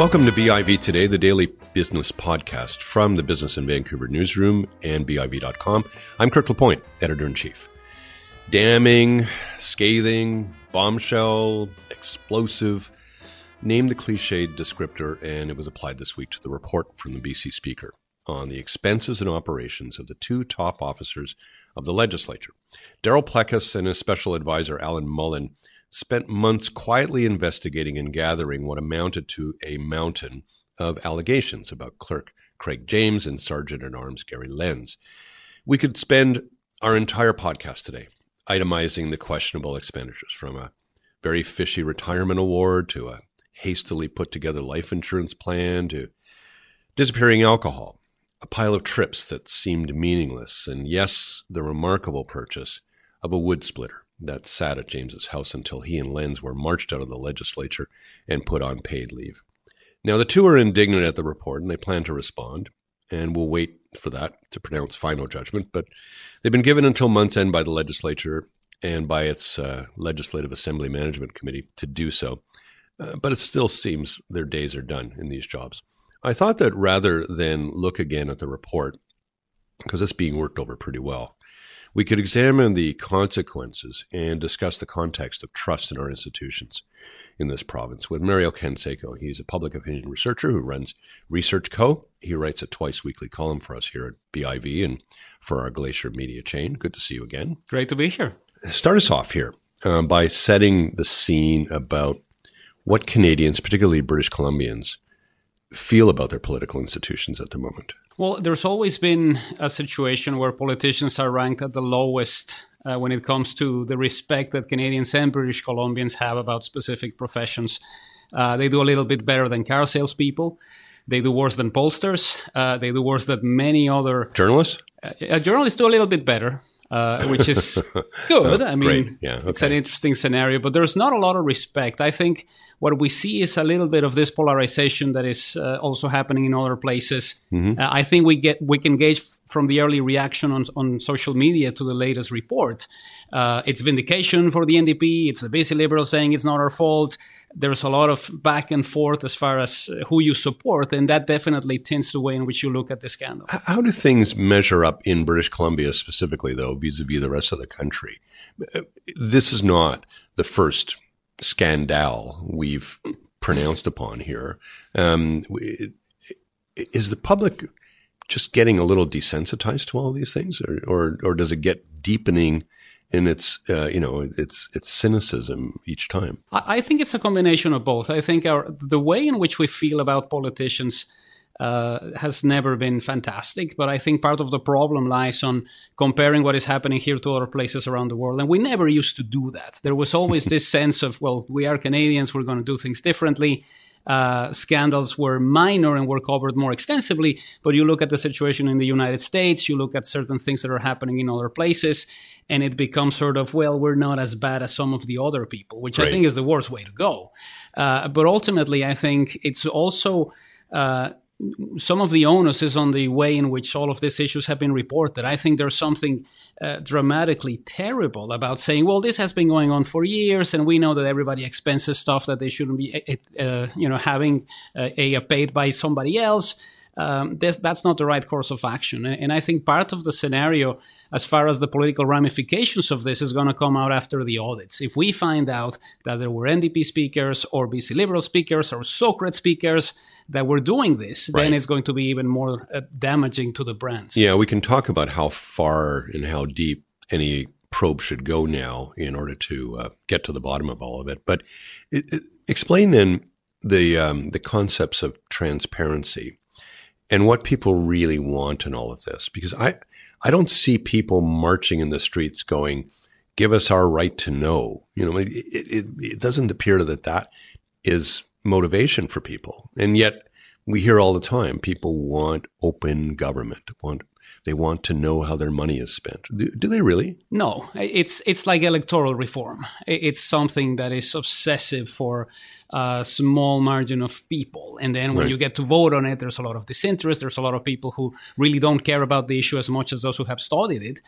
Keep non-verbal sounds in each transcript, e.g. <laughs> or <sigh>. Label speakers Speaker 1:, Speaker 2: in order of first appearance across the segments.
Speaker 1: Welcome to BIV Today, the daily business podcast from the Business in Vancouver newsroom and BIV.com. I'm Kirk LaPointe, editor in chief. Damning, scathing, bombshell, explosive. Name the cliched descriptor, and it was applied this week to the report from the BC Speaker on the expenses and operations of the two top officers of the legislature. Darryl Plecas and his special advisor, Alan Mullen, spent months quietly investigating and gathering what amounted to a mountain of allegations about clerk Craig James and Sergeant at Arms Gary Lenz. We could spend our entire podcast today itemizing the questionable expenditures from a very fishy retirement award to a hastily put together life insurance plan to disappearing alcohol, a pile of trips that seemed meaningless, and yes, the remarkable purchase of a wood splitter that sat at James's house until he and Lenz were marched out of the legislature and put on paid leave. Now, the two are indignant at the report and they plan to respond, and we'll wait for that to pronounce final judgment. But they've been given until month's end by the legislature and by its uh, Legislative Assembly Management Committee to do so. Uh, but it still seems their days are done in these jobs. I thought that rather than look again at the report, because it's being worked over pretty well, we could examine the consequences and discuss the context of trust in our institutions in this province with Mario Canseco. He's a public opinion researcher who runs Research Co. He writes a twice weekly column for us here at BIV and for our Glacier Media chain. Good to see you again.
Speaker 2: Great to be here.
Speaker 1: Start us off here um, by setting the scene about what Canadians, particularly British Columbians, feel about their political institutions at the moment.
Speaker 2: Well, there's always been a situation where politicians are ranked at the lowest uh, when it comes to the respect that Canadians and British Columbians have about specific professions. Uh, they do a little bit better than car salespeople. They do worse than pollsters. Uh, they do worse than many other
Speaker 1: journalists.
Speaker 2: Uh, journalists do a little bit better. Uh, which is <laughs> good. I mean, yeah, okay. it's an interesting scenario, but there's not a lot of respect. I think what we see is a little bit of this polarization that is uh, also happening in other places. Mm-hmm. Uh, I think we get we can gauge from the early reaction on, on social media to the latest report. Uh, it's vindication for the NDP. It's the BC Liberals saying it's not our fault there's a lot of back and forth as far as uh, who you support, and that definitely tints the way in which you look at the scandal.
Speaker 1: How do things measure up in British Columbia specifically, though, vis-a-vis the rest of the country? Uh, uh, this is not the first scandal we've pronounced upon here. Um, is the public just getting a little desensitized to all these things, or, or, or does it get deepening? In its uh, you know its its cynicism each time.
Speaker 2: I think it's a combination of both. I think our the way in which we feel about politicians uh, has never been fantastic, but I think part of the problem lies on comparing what is happening here to other places around the world. And we never used to do that. There was always this <laughs> sense of, well, we are Canadians, we're going to do things differently uh, scandals were minor and were covered more extensively. But you look at the situation in the United States, you look at certain things that are happening in other places, and it becomes sort of, well, we're not as bad as some of the other people, which right. I think is the worst way to go. Uh, but ultimately, I think it's also uh, some of the onus is on the way in which all of these issues have been reported. I think there's something uh, dramatically terrible about saying, "Well, this has been going on for years, and we know that everybody expenses stuff that they shouldn't be, uh, you know, having uh, a paid by somebody else." Um, this, that's not the right course of action. And, and, I think part of the scenario, as far as the political ramifications of this, is going to come out after the audits. If we find out that there were NDP speakers or BC Liberal speakers or Socred speakers that were doing this, right. then it's going to be even more uh, damaging to the brands.
Speaker 1: Yeah, we can talk about how far and how deep any probe should go now in order to uh, get to the bottom of all of it. But it, it, explain then the um, the concepts of transparency and what people really want in all of this. Because I, I don't see people marching in the streets going, give us our right to know. You know, it, it, it doesn't appear that that is motivation for people. And yet we hear all the time people want open government, want they want to know how their money is spent. Do, do, they really?
Speaker 2: No, it's it's like electoral reform. It's something that is obsessive for a small margin of people, and then when right. you get to vote on it, there's a lot of disinterest. There's a lot of people who really don't care about the issue as much as those who have studied it.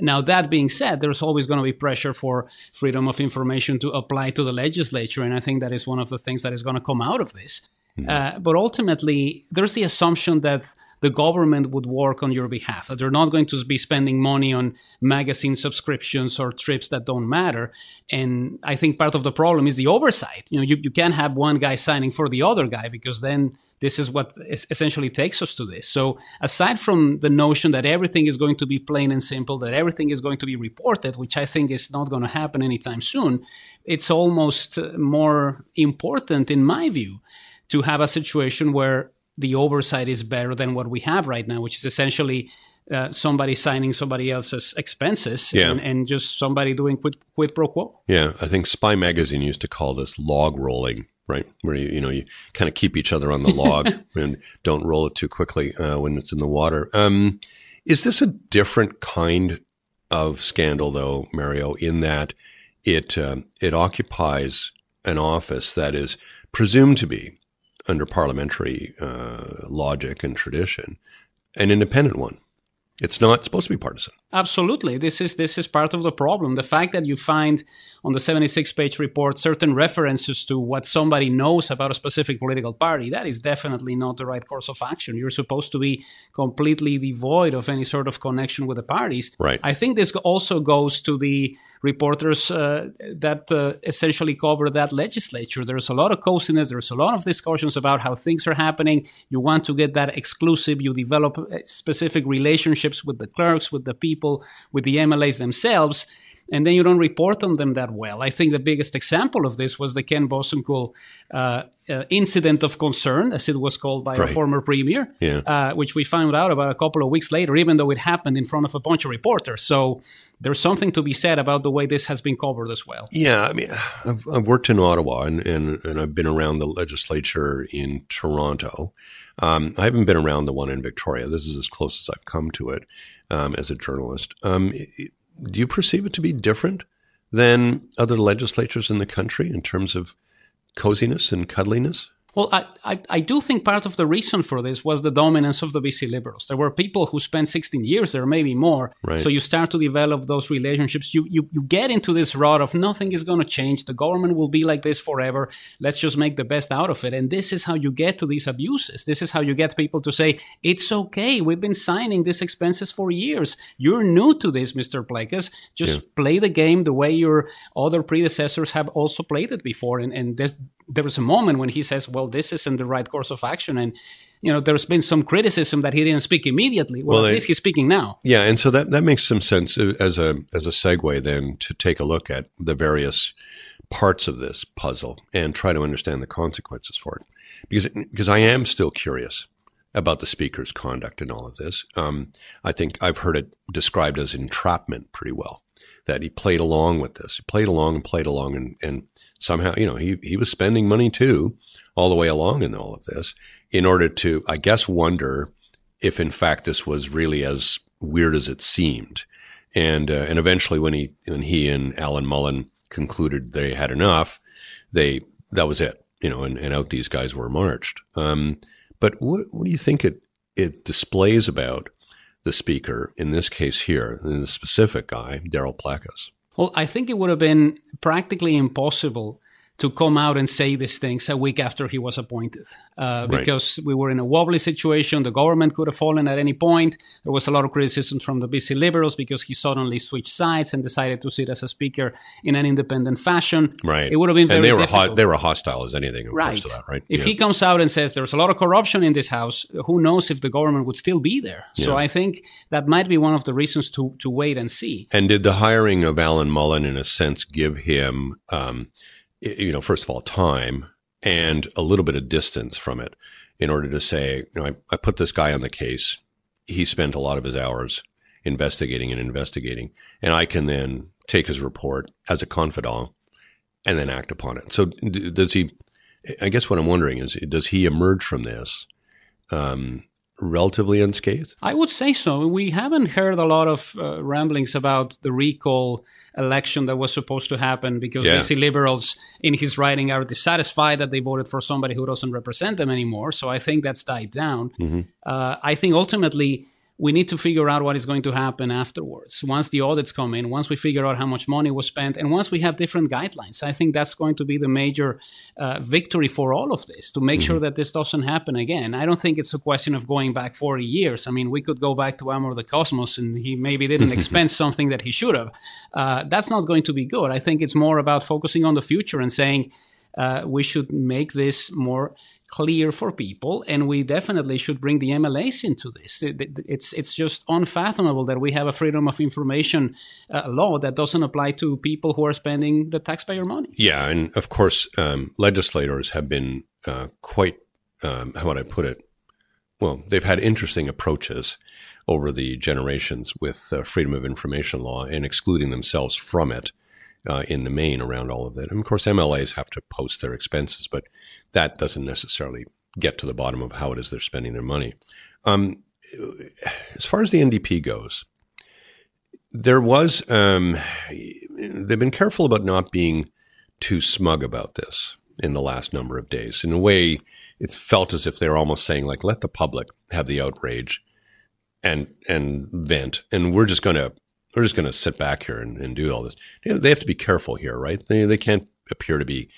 Speaker 2: Now, that being said, there's always going to be pressure for freedom of information to apply to the legislature, and I think that is one of the things that is going to come out of this. Uh, but ultimately, there's the assumption that the government would work on your behalf. They're not going to be spending money on magazine subscriptions or trips that don't matter. And I think part of the problem is the oversight. You know, you, you can't have one guy signing for the other guy because then this is what essentially takes us to this. So, aside from the notion that everything is going to be plain and simple, that everything is going to be reported, which I think is not going to happen anytime soon, it's almost more important, in my view, to have a situation where the oversight is better than what we have right now, which is essentially uh, somebody signing somebody else's expenses
Speaker 1: Yeah.
Speaker 2: and, and just somebody doing quid, quid pro quo.
Speaker 1: Yeah, I think Spy Magazine used to call this log rolling, right? Where you you know you kind of keep each other on the <laughs> log and don't roll it too quickly uh, when it's in the water. Um, is this a different kind of scandal, though, Mario? In that it um it occupies an office that is presumed to be under parliamentary uh, logic and tradition, an independent one. It's not supposed to be partisan.
Speaker 2: Absolutely. This is this is part of the problem. The fact that you find on the 76 page report certain references to what somebody knows about a specific political party, that is definitely not the right course of action. You're supposed to be completely devoid of any sort of connection with the parties.
Speaker 1: Right.
Speaker 2: I think this also goes to the reporters uh, that uh, essentially cover that legislature. There's a lot of coziness. There's a lot of discussions about how things are happening. You want to get that exclusive. You develop uh, specific relationships with the clerks, with the people, with the MLAs themselves. And then you don't report on them that well. I think the biggest example of this was the Ken Boessenkool uh, uh, incident of concern, as it was called by a former premier,
Speaker 1: Yeah.
Speaker 2: uh, which we found out about a couple of weeks later, even though it happened in front of a bunch of reporters. So there's something to be said about the way this has been covered as well.
Speaker 1: Yeah, I mean, I've, I've worked in Ottawa and, and, and I've been around the legislature in Toronto. Um, I haven't been around the one in Victoria. This is as close as I've come to it um, as a journalist. Um, do you perceive it to be different than other legislatures in the country in terms of coziness and cuddliness?
Speaker 2: Well, I, I, I do think part of the reason for this was the dominance of the BC Liberals. There were people who spent 16 years there, maybe more.
Speaker 1: Right.
Speaker 2: So you start to develop those relationships. You, you, you get into this rut of nothing is going to change. The government will be like this forever. Let's just make the best out of it. And this is how you get to these abuses. This is how you get people to say, it's okay. We've been signing these expenses for years. You're new to this, Mr. Plecas. Just play the game the way your other predecessors have also played it before. And, and there's, there was a moment when he says, well, this isn't the right course of action. And, you know, there's been some criticism that he didn't speak immediately. Well,
Speaker 1: Well,
Speaker 2: at least he's speaking now.
Speaker 1: Yeah, and so that, that makes some sense uh, as a as a segue then to take a look at the various parts of this puzzle and try to understand the consequences for it, because because I am still curious about the speaker's conduct in all of this. Um, I think I've heard it described as entrapment pretty well. That he played along with this, he played along and played along, and, and somehow you know he he was spending money too all the way along in all of this in order to, I guess, wonder if in fact this was really as weird as it seemed. And uh, and eventually, when he when he and Alan Mullen concluded they had enough, they that was it, you know, and, and out these guys were marched. Um, but what what do you think it it displays about the speaker in this case here, the specific guy, Darryl Plecas?
Speaker 2: Well, I think it would have been practically impossible to come out and say these things a week after he was appointed uh,
Speaker 1: Right.
Speaker 2: because we were in a wobbly situation. The government could have fallen at any point. There was a lot of criticism from the BC Liberals because he suddenly switched sides and decided to sit as a speaker in an independent fashion.
Speaker 1: Right.
Speaker 2: It would have been very
Speaker 1: and they were
Speaker 2: difficult.
Speaker 1: ho- they were hostile as anything,
Speaker 2: Right.
Speaker 1: to that, right?
Speaker 2: If
Speaker 1: Yeah.
Speaker 2: he comes out and says there's a lot of corruption in this house, who knows if the government would still be there? So
Speaker 1: Yeah.
Speaker 2: I think that might be one of the reasons to to wait and see.
Speaker 1: And did the hiring of Alan Mullen, in a sense, give him, um, you know, first of all, time and a little bit of distance from it in order to say, you know, I, I put this guy on the case. He spent a lot of his hours investigating and investigating, and I can then take his report as a confidant and then act upon it. So does he? I guess what I'm wondering is, does he emerge from this um, relatively unscathed?
Speaker 2: I would say so. We haven't heard a lot of uh, ramblings about the recall election that was supposed to happen because
Speaker 1: Yeah.
Speaker 2: BC Liberals, in his writing, are dissatisfied that they voted for somebody who doesn't represent them anymore. So I think that's died down.
Speaker 1: Mm-hmm.
Speaker 2: Uh, I think ultimately we need to figure out what is going to happen afterwards. Once the audits come in, once we figure out how much money was spent, and once we have different guidelines, I think that's going to be the major uh, victory for all of this to make mm-hmm. sure that this doesn't happen again. I don't think it's a question of going back 40 years. I mean, we could go back to Amor De Cosmos and he maybe didn't <laughs> expense something that he should have. Uh, that's not going to be good. I think it's more about focusing on the future and saying uh, we should make this more clear for people, and we definitely should bring the MLAs into this. it's it's just unfathomable that we have a freedom of information uh, law that doesn't apply to people who are spending the taxpayer money.
Speaker 1: Yeah, and of course, um, legislators have been uh, quite um, how would I put it? Well, they've had interesting approaches over the generations with uh, freedom of information law and excluding themselves from it uh, in the main around all of it. And of course, MLAs have to post their expenses, but that doesn't necessarily get to the bottom of how it is they're spending their money. Um, as far as the NDP goes, there was um, they've been careful about not being too smug about this in the last number of days. In a way, it felt as if they're almost saying like, "Let the public have the outrage and and vent, and we're just going to we're just going to sit back here and, and, do all this. They have to be careful here, right? They, they can't appear to be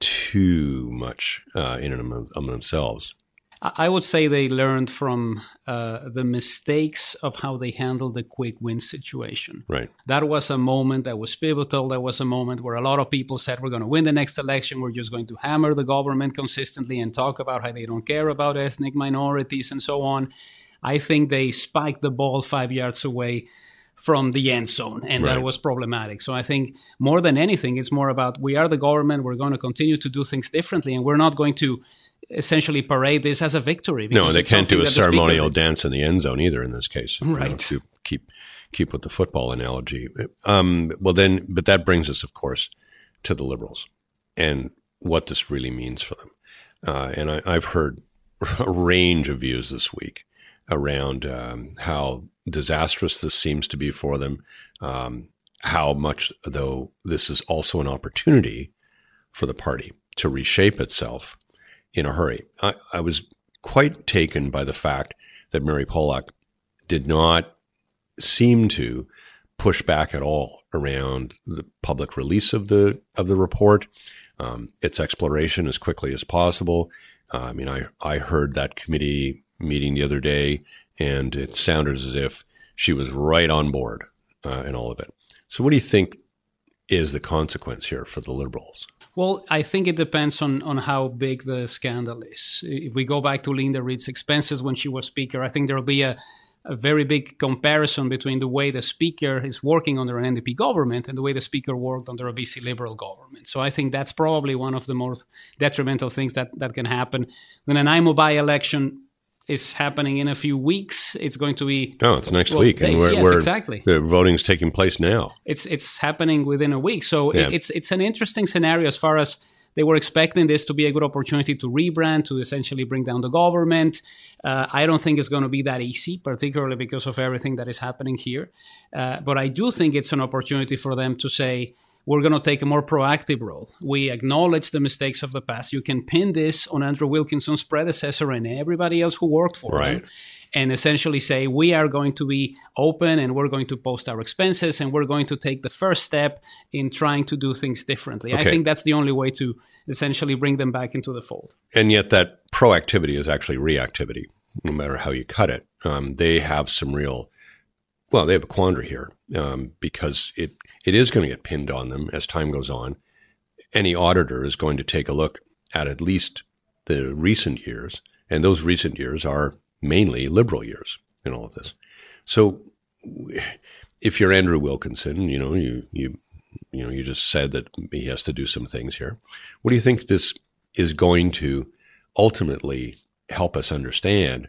Speaker 1: too much uh, in and of themselves.
Speaker 2: I would say they learned from uh, the mistakes of how they handled the quick win situation.
Speaker 1: Right.
Speaker 2: That was a moment that was pivotal. That was a moment where a lot of people said, "We're going to win the next election. We're just going to hammer the government consistently and talk about how they don't care about ethnic minorities and so on." I think they spiked the ball five yards away from the end zone, and right. that was problematic. So I think more than anything, it's more about we are the government. We're going to continue to do things differently, and we're not going to essentially parade this as a victory.
Speaker 1: No, they can't do a ceremonial dance in the end zone either. In this case,
Speaker 2: right? know,
Speaker 1: to keep keep with the football analogy. Um, well, then, but that brings us, of course, to the liberals and what this really means for them. Uh, and I, have heard <laughs> a range of views this week around um, how disastrous this seems to be for them, um, how much, though, this is also an opportunity for the party to reshape itself in a hurry. I, I was quite taken by the fact that Mary Polak did not seem to push back at all around the public release of the of the report, um, its exploration as quickly as possible. Uh, I mean, I I heard that committee meeting the other day, and it sounded as if she was right on board uh, in all of it. So, what do you think is the consequence here for the Liberals?
Speaker 2: Well, I think it depends on, on how big the scandal is. If we go back to Linda Reid's expenses when she was Speaker, I think there will be a, a very big comparison between the way the Speaker is working under an NDP government and the way the Speaker worked under a BC Liberal government. So I think that's probably one of the most detrimental things that, that can happen. Then Nanaimo by election is happening in a few weeks. It's going to be
Speaker 1: oh, it's next well, week,
Speaker 2: days. and we're, yes, we're, exactly.
Speaker 1: The voting's taking place now.
Speaker 2: It's it's happening within a week, so yeah. it, it's it's an interesting scenario as far as they were expecting this to be a good opportunity to rebrand, to essentially bring down the government. Uh, I don't think it's going to be that easy, particularly because of everything that is happening here. Uh, but I do think it's an opportunity for them to say, we're going to take a more proactive role. We acknowledge the mistakes of the past. You can pin this on Andrew Wilkinson's predecessor and everybody else who worked for right. him and essentially say we are going to be open and we're going to post our expenses and we're going to take the first step in trying to do things differently. Okay. I think that's the only way to essentially bring them back into the fold.
Speaker 1: And yet, that proactivity is actually reactivity, no matter how you cut it. Um, they have some real, well, they have a quandary here um, because it it is going to get pinned on them as time goes on. Any auditor is going to take a look at at least the recent years, and those recent years are mainly liberal years in all of this. So, if you're Andrew Wilkinson, you know you you you know you just said that he has to do some things here. What do you think this is going to ultimately help us understand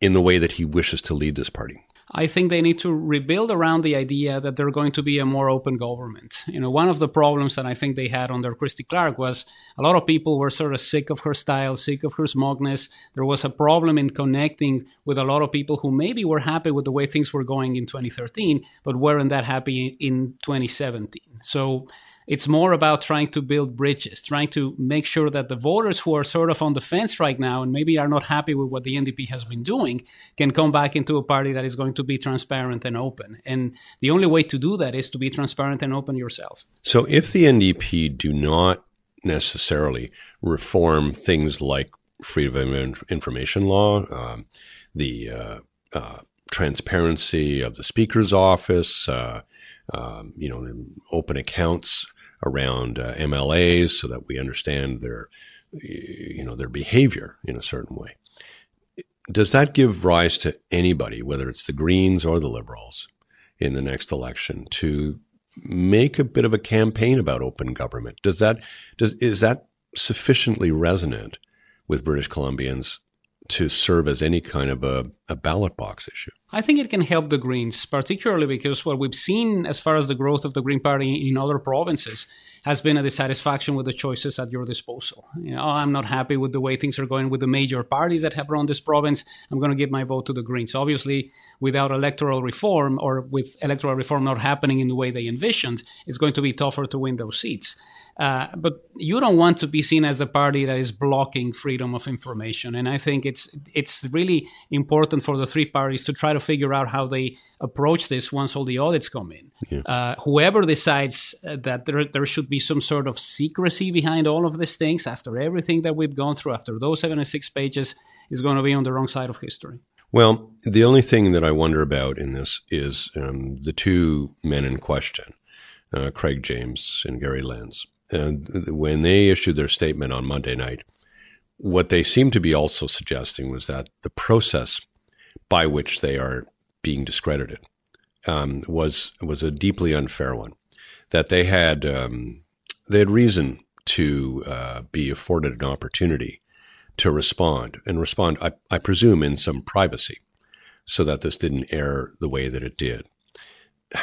Speaker 1: in the way that he wishes to lead this party?
Speaker 2: I think they need to rebuild around the idea that they're going to be a more open government. You know, one of the problems that I think they had under Christy Clark was a lot of people were sort of sick of her style, sick of her smugness. There was a problem in connecting with a lot of people who maybe were happy with the way things were going in 2013, but weren't that happy in 2017. So It's more about trying to build bridges, trying to make sure that the voters who are sort of on the fence right now and maybe are not happy with what the NDP has been doing can come back into a party that is going to be transparent and open. And the only way to do that is to be transparent and open yourself.
Speaker 1: So if the NDP do not necessarily reform things like freedom of information law, um, the uh, uh, transparency of the speaker's office, uh, um, you know, open accounts around uh, MLAs so that we understand their, you know, their behavior in a certain way. Does that give rise to anybody, whether it's the Greens or the Liberals, in the next election, to make a bit of a campaign about open government? Does that does is that sufficiently resonant with British Columbians to serve as any kind of a, a, ballot box issue?
Speaker 2: I think it can help the Greens, particularly because what we've seen as far as the growth of the Green Party in other provinces has been a dissatisfaction with the choices at your disposal. You know, oh, I'm not happy with the way things are going with the major parties that have run this province. I'm going to give my vote to the Greens. Obviously, without electoral reform or with electoral reform not happening in the way they envisioned, it's going to be tougher to win those seats. Uh, but you don't want to be seen as a party that is blocking freedom of information. And I think it's it's really important for the three parties to try to figure out how they approach this once all the audits come in. Yeah. Uh, whoever decides uh, that there, there should be some sort of secrecy behind all of these things after everything that we've gone through, after those 76 pages, is going to be on the wrong side of history.
Speaker 1: Well, the only thing that I wonder about in this is um, the two men in question, uh, Craig James and Gary Lenz when they issued their statement on Monday night, what they seemed to be also suggesting was that the process by which they are being discredited um, was was a deeply unfair one. That they had um, they had reason to uh, be afforded an opportunity to respond and respond, I, I presume, in some privacy, so that this didn't air the way that it did. <sighs>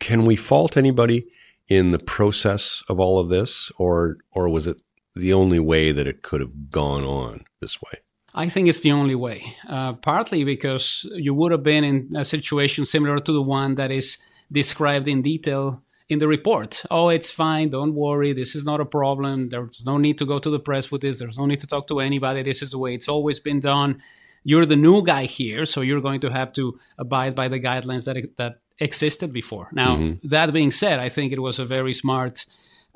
Speaker 1: Can we fault anybody in the process of all of this, or or was it the only way that it could have gone on this way?
Speaker 2: I think it's the only way. Uh, partly because you would have been in a situation similar to the one that is described in detail in the report. Oh, it's fine. Don't worry. This is not a problem. There's no need to go to the press with this. There's no need to talk to anybody. This is the way it's always been done. You're the new guy here, so you're going to have to abide by the guidelines that that existed before. Now, mm-hmm. that being said, I think it was a very smart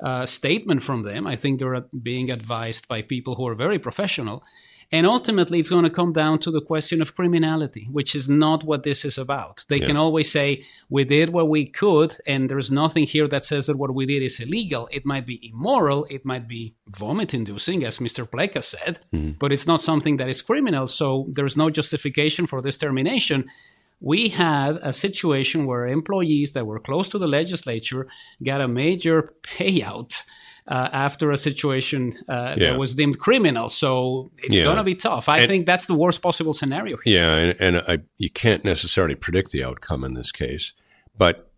Speaker 2: uh, statement from them. I think they're being advised by people who are very professional. And ultimately, it's going to come down to the question of criminality, which is not what this is about. They yeah. can always say, we did what we could, and there's nothing here that says that what we did is illegal. It might be immoral, it might be vomit inducing, as Mr. Plecas said, mm-hmm. but it's not something that is criminal. So there's no justification for this termination we had a situation where employees that were close to the legislature got a major payout uh, after a situation uh, yeah. that was deemed criminal. So it's yeah. going to be tough. I and, think that's the worst possible scenario.
Speaker 1: Here. Yeah, and, and I, you can't necessarily predict the outcome in this case. But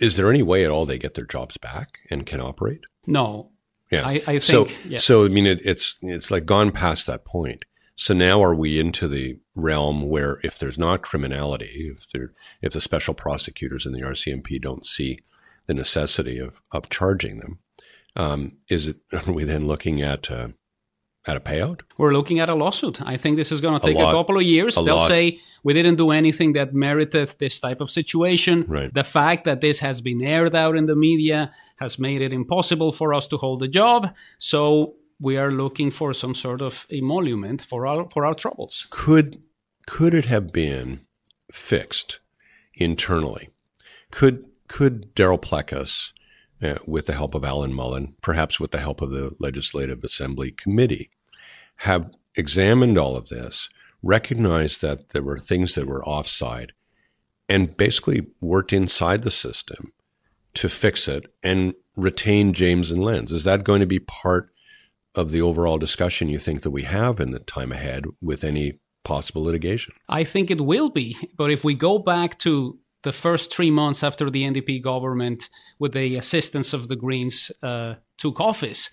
Speaker 1: is there any way at all they get their jobs back and can operate?
Speaker 2: No.
Speaker 1: Yeah.
Speaker 2: I, I think.
Speaker 1: So, yeah. so I mean, it, it's it's like gone past that point. So now are we into the realm where if there's not criminality, if there, if the special prosecutors in the RCMP don't see the necessity of, of charging them, um, is it, <laughs> are we then looking at, uh, at a payout?
Speaker 2: We're looking at a lawsuit. I think this is going to take a, lot, a couple of years. They'll lot. say we didn't do anything that merited this type of situation.
Speaker 1: Right.
Speaker 2: The fact that this has been aired out in the media has made it impossible for us to hold a job. So we are looking for some sort of emolument for our for our troubles.
Speaker 1: Could could it have been fixed internally? Could could Darryl Plecas, uh, with the help of Alan Mullen, perhaps with the help of the Legislative Assembly Committee, have examined all of this, recognized that there were things that were offside, and basically worked inside the system to fix it and retain James and Lenz? Is that going to be part of the overall discussion you think that we have in the time ahead with any possible litigation?
Speaker 2: I think it will be. But if we go back to the first three months after the NDP government, with the assistance of the Greens, uh, took office,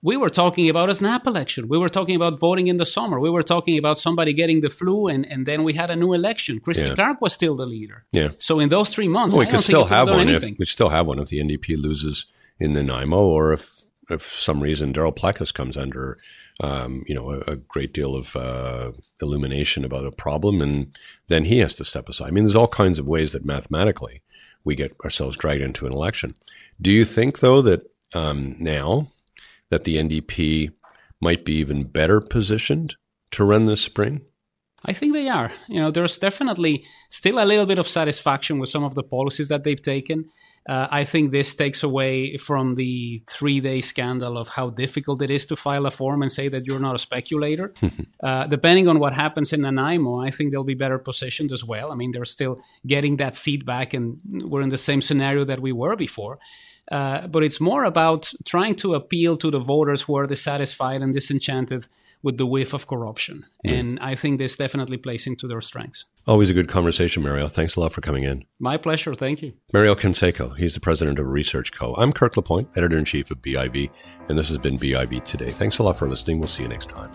Speaker 2: we were talking about a snap election. We were talking about voting in the summer. We were talking about somebody getting the flu, and, and then we had a new election. Christy
Speaker 1: Yeah.
Speaker 2: Clark was still the leader.
Speaker 1: Yeah.
Speaker 2: So in those three months,
Speaker 1: Well, we could still have one if we still have one if the NDP loses in the Nanaimo, or if if some reason Darryl Plecas comes under, um, you know, a, a great deal of uh, illumination about a problem, and then he has to step aside. I mean, there's all kinds of ways that mathematically we get ourselves dragged into an election. Do you think, though, that um, now that the NDP might be even better positioned to run this spring?
Speaker 2: I think they are. You know, there's definitely still a little bit of satisfaction with some of the policies that they've taken. Uh, I think this takes away from the three day scandal of how difficult it is to file a form and say that you're not a speculator. <laughs> uh, depending on what happens in Nanaimo, I think they'll be better positioned as well. I mean, they're still getting that seat back, and we're in the same scenario that we were before. Uh, but it's more about trying to appeal to the voters who are dissatisfied and disenchanted with the whiff of corruption. And I think this definitely plays into their strengths.
Speaker 1: Always a good conversation, Mario. Thanks a lot for coming in.
Speaker 2: My pleasure. Thank you.
Speaker 1: Mario Canseco, he's the president of Research Co. I'm Kirk LaPointe, editor in chief of BIV, and this has been BIV Today. Thanks a lot for listening. We'll see you next time.